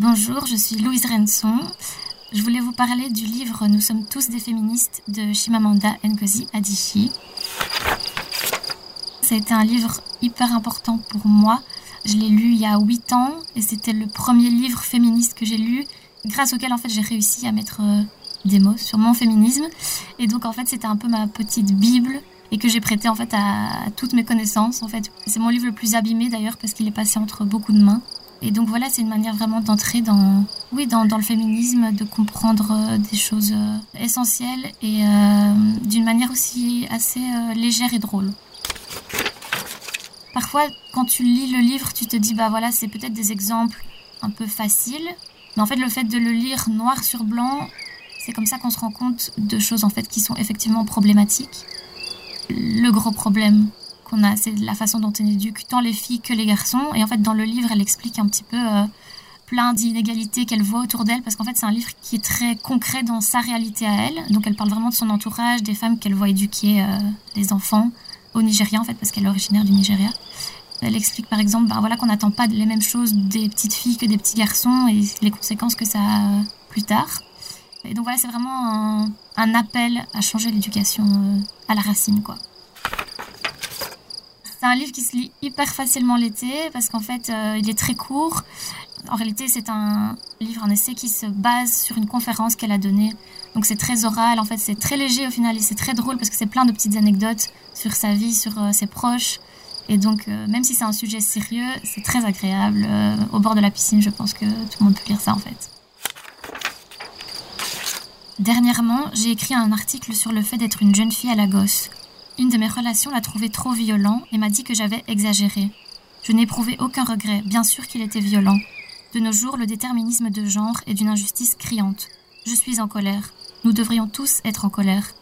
Bonjour, je suis Louise Renson. Je voulais vous parler du livre Nous sommes tous des féministes de Shimamanda Ngozi Adichie. Ça a été un livre hyper important pour moi. Je l'ai lu il y a 8 ans et c'était le premier livre féministe que j'ai lu grâce auquel en fait j'ai réussi à mettre euh, des mots sur mon féminisme et donc en fait c'était un peu ma petite bible et que j'ai prêté en fait à, toutes mes connaissances en fait. C'est mon livre le plus abîmé d'ailleurs parce qu'il est passé entre beaucoup de mains. Et donc voilà, c'est une manière vraiment d'entrer dans, oui, dans, le féminisme, de comprendre euh, des choses euh, essentielles et euh, d'une manière aussi assez légère et drôle. Parfois, quand tu lis le livre, tu te dis, bah voilà, c'est peut-être des exemples un peu faciles, mais en fait, le fait de le lire noir sur blanc, c'est comme ça qu'on se rend compte de choses en fait qui sont effectivement problématiques. Le gros problème qu'on a, c'est la façon dont on éduque tant les filles que les garçons. Et en fait, dans le livre, elle explique un petit peu euh, plein d'inégalités qu'elle voit autour d'elle, parce qu'en fait, c'est un livre qui est très concret dans sa réalité à elle. Donc, elle parle vraiment de son entourage, des femmes qu'elle voit éduquer euh, les enfants au Nigeria, en fait, parce qu'elle est originaire du Nigeria. Elle explique par exemple ben, voilà, qu'on n'attend pas les mêmes choses des petites filles que des petits garçons et les conséquences que ça a euh, plus tard. Et donc voilà, c'est vraiment un, un, appel à changer l'éducation à la racine, quoi. C'est un livre qui se lit hyper facilement l'été parce qu'en fait, euh, il est très court. En réalité, c'est un livre, un essai qui se base sur une conférence qu'elle a donnée. Donc c'est très oral, en fait, c'est très léger au final et c'est très drôle parce que c'est plein de petites anecdotes sur sa vie, sur euh, ses proches. Et donc, euh, même si c'est un sujet sérieux, c'est très agréable. au bord de la piscine, je pense que tout le monde peut lire ça en fait. Dernièrement, j'ai écrit un article sur le fait d'être une jeune fille à la gosse. Une de mes relations l'a trouvé trop violent et m'a dit que j'avais exagéré. Je n'éprouvais aucun regret, bien sûr qu'il était violent. De nos jours, le déterminisme de genre est d'une injustice criante. Je suis en colère. Nous devrions tous être en colère.